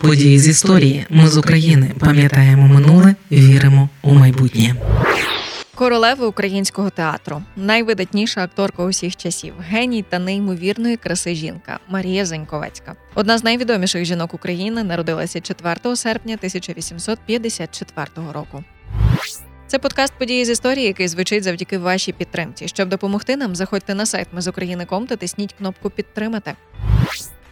Події з історії. Ми з України пам'ятаємо минуле, віримо у майбутнє. Королева українського театру, найвидатніша акторка усіх часів, геній та неймовірної краси жінка Марія Заньковецька. Одна з найвідоміших жінок України народилася 4 серпня 1854 року. Це подкаст події з історії, який звучить завдяки вашій підтримці. Щоб допомогти нам, заходьте на сайт Ми з України.ком та тисніть кнопку Підтримати.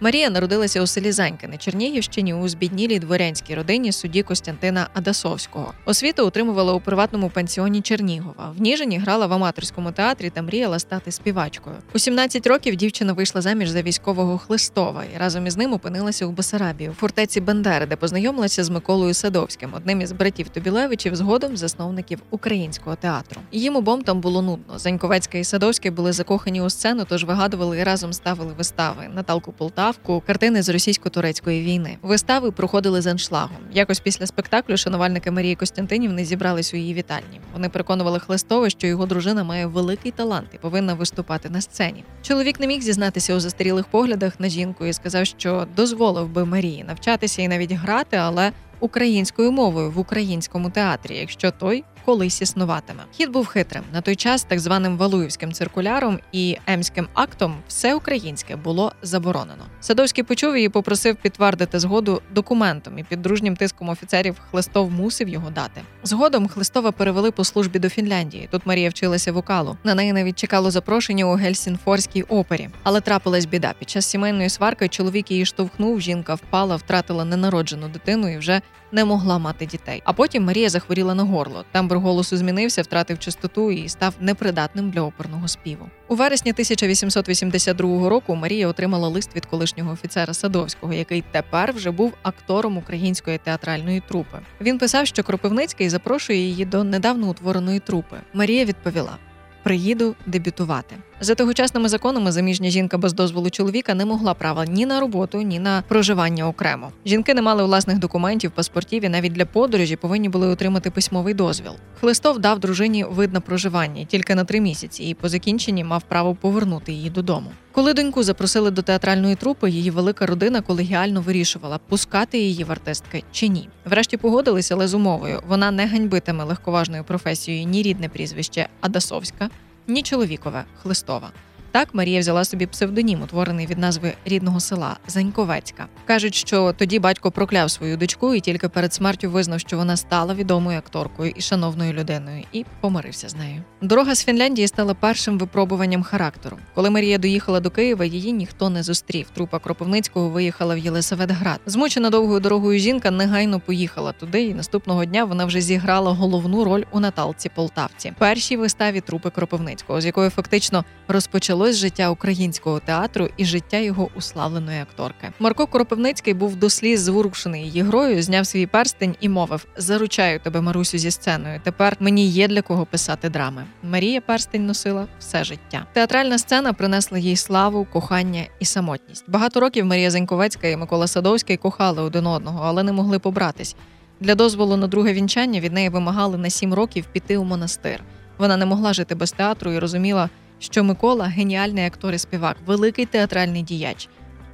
Марія народилася у селі Заньки на Чернігівщині у збіднілій дворянській родині судді Костянтина Адасовського. Освіту отримувала у приватному пансіоні Чернігова. В Ніжині грала в аматорському театрі та мріяла стати співачкою. У 17 років дівчина вийшла заміж за військового Хлистова і разом із ним опинилася у Басарабії, у фортеці Бендери, де познайомилася з Миколою Садовським, одним із братів Тобілевичів, згодом засновників українського театру. Їм обом там було нудно. Заньковецька і Садовський були закохані у сцену, тож вигадували і разом ставили вистави Наталку Полтаву, ставку картини з російсько-турецької війни. Вистави проходили з аншлагом. Якось після спектаклю шанувальники Марії Костянтинівни зібрались у її вітальні. Вони переконували Хлестова, що його дружина має великий талант і повинна виступати на сцені. Чоловік не міг зізнатися у застарілих поглядах на жінку і сказав, що дозволив би Марії навчатися і навіть грати, але українською мовою в українському театрі, якщо той колись існуватиме. Хід був хитрим на той час, так званим Валуївським циркуляром і емським актом, все українське було заборонено. Садовський почув і попросив підтвердити згоду документом, і під дружнім тиском офіцерів Хлестов мусив його дати. Згодом Хлестова перевели по службі до Фінляндії. Тут Марія вчилася вокалу. На неї навіть чекало запрошення у Гельсінфорській опері, але трапилась біда. Під час сімейної сварки чоловік її штовхнув. Жінка впала, втратила ненароджену дитину і вже не могла мати дітей. А потім Марія захворіла на горло. Тембр голосу змінився, втратив чистоту і став непридатним для оперного співу. У вересні 1882 року Марія отримала лист від колишнього офіцера Садовського, який тепер вже був актором української театральної трупи. Він писав, що Кропивницький запрошує її до недавно утвореної трупи. Марія відповіла: приїду дебютувати. За тогочасними законами заміжня жінка без дозволу чоловіка не могла права ні на роботу, ні на проживання окремо. Жінки не мали власних документів, паспортів і навіть для подорожі повинні були отримати письмовий дозвіл. Хлистов дав дружині вид на проживання тільки на три місяці, і по закінченні мав право повернути її додому. Коли доньку запросили до театральної трупи, її велика родина колегіально вирішувала, пускати її в артистки чи ні. Врешті погодилися, але з умовою вона не ганьбитиме легковажною професією ні рідне прізвище Адасовська, ні чоловікове Хлистова. Так Марія взяла собі псевдонім, утворений від назви рідного села Заньковецька. Кажуть, що тоді батько прокляв свою дочку і тільки перед смертю визнав, що вона стала відомою акторкою і шановною людиною, і помирився з нею. Дорога з Фінляндії стала першим випробуванням характеру. Коли Марія доїхала до Києва, її ніхто не зустрів. Трупа Кропивницького виїхала в Єлисаветград. Змучена довгою дорогою жінка негайно поїхала туди, і наступного дня вона вже зіграла головну роль у Наталці Полтавці, першій виставі трупи Кропивницького, з якої фактично розпочало почалось життя українського театру і життя його уславленої акторки. Марко Коропивницький був до сліз зворушений її грою, зняв свій перстень і мовив: Заручаю тебе, Марусю, зі сценою. Тепер мені є для кого писати драми. Марія перстень носила все життя. Театральна сцена принесла їй славу, кохання і самотність. Багато років Марія Заньковецька і Микола Садовський кохали один одного, але не могли побратись. Для дозволу на друге вінчання від неї вимагали на сім років піти у монастир. Вона не могла жити без театру і розуміла, що Микола геніальний актор і співак, великий театральний діяч,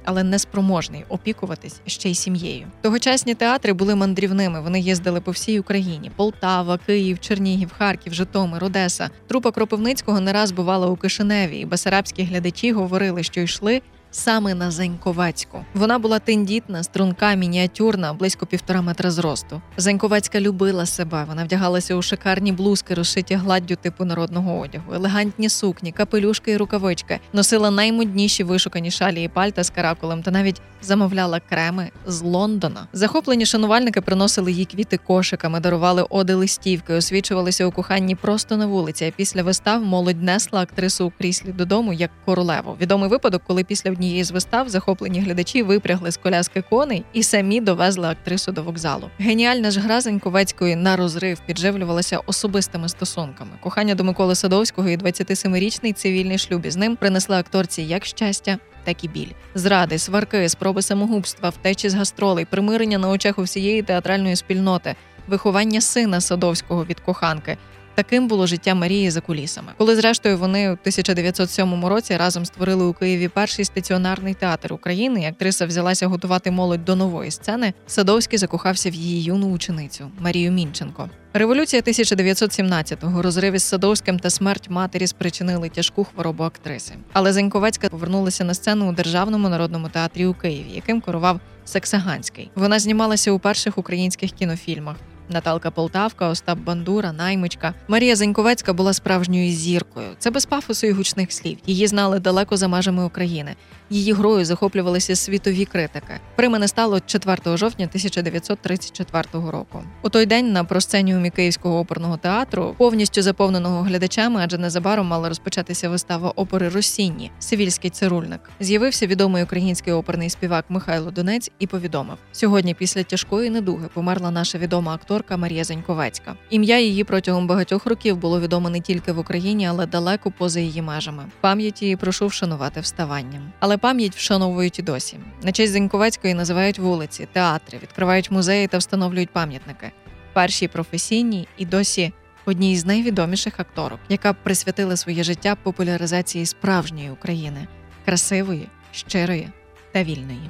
але неспроможний опікуватись ще й сім'єю. Тогочасні театри були мандрівними. Вони їздили по всій Україні: Полтава, Київ, Чернігів, Харків, Житомир, Одеса. Трупа Кропивницького не раз бувала у Кишиневі, і басарабські глядачі говорили, що йшли саме на Зеньковацьку. Вона була тендітна, струнка, мініатюрна, близько півтора метра зросту. Зеньковацька любила себе. Вона вдягалася у шикарні блузки, розшиті гладдю типу народного одягу, елегантні сукні, капелюшки і рукавички, носила наймодніші вишукані шалі і пальта з каракулем та навіть замовляла креми з Лондона. Захоплені шанувальники приносили їй квіти кошиками, дарували оди листівки, освічувалися у коханні просто на вулиці. А після вистав молодь несла актрису у кріслі додому як королеву. Відомий випадок, коли після однієї з вистав захоплені глядачі випрягли з коляски коней і самі довезли актрису до вокзалу. Геніальна ж гра Заньковецької на розрив підживлювалася особистими стосунками. Кохання до Миколи Садовського і 27-річний цивільний шлюб із ним принесли акторці як щастя. Так і біль, зради, сварки, спроби самогубства, втечі з гастролей, примирення на очах у всієї театральної спільноти, виховання сина Садовського від коханки, Таким було життя Марії за кулісами. Коли зрештою вони у 1907 році разом створили у Києві перший стаціонарний театр України, і актриса взялася готувати молодь до нової сцени. Садовський закохався в її юну ученицю Марію Мінченко. Революція 1917-го, розрив із Садовським та смерть матері спричинили тяжку хворобу актриси. Але Заньковецька повернулася на сцену у державному народному театрі у Києві, яким керував Саксаганський. Вона знімалася у перших українських кінофільмах. Наталка Полтавка, Остап Бандура, Наймичка. Марія Заньковецька була справжньою зіркою. Це без пафосу і гучних слів. Її знали далеко за межами України. Її грою захоплювалися світові критики. Примене стало 4 жовтня 1934 року. У той день на просценіумі Київського оперного театру, повністю заповненого глядачами, адже незабаром мала розпочатися вистава опери Росінні Сивільський цирульник. З'явився відомий український оперний співак Михайло Донець і повідомив: сьогодні, після тяжкої недуги, померла наша відома акторка Марія Заньковецька. Ім'я її протягом багатьох років було відомо не тільки в Україні, але далеко поза її межами. Пам'ять її прошу вшанувати вставанням. Але пам'ять вшановують і досі. На честь Заньковецької називають вулиці, театри, відкривають музеї та встановлюють пам'ятники. Перші професійні і досі одній з найвідоміших акторок, яка присвятила своє життя популяризації справжньої України, красивої, щирої та вільної.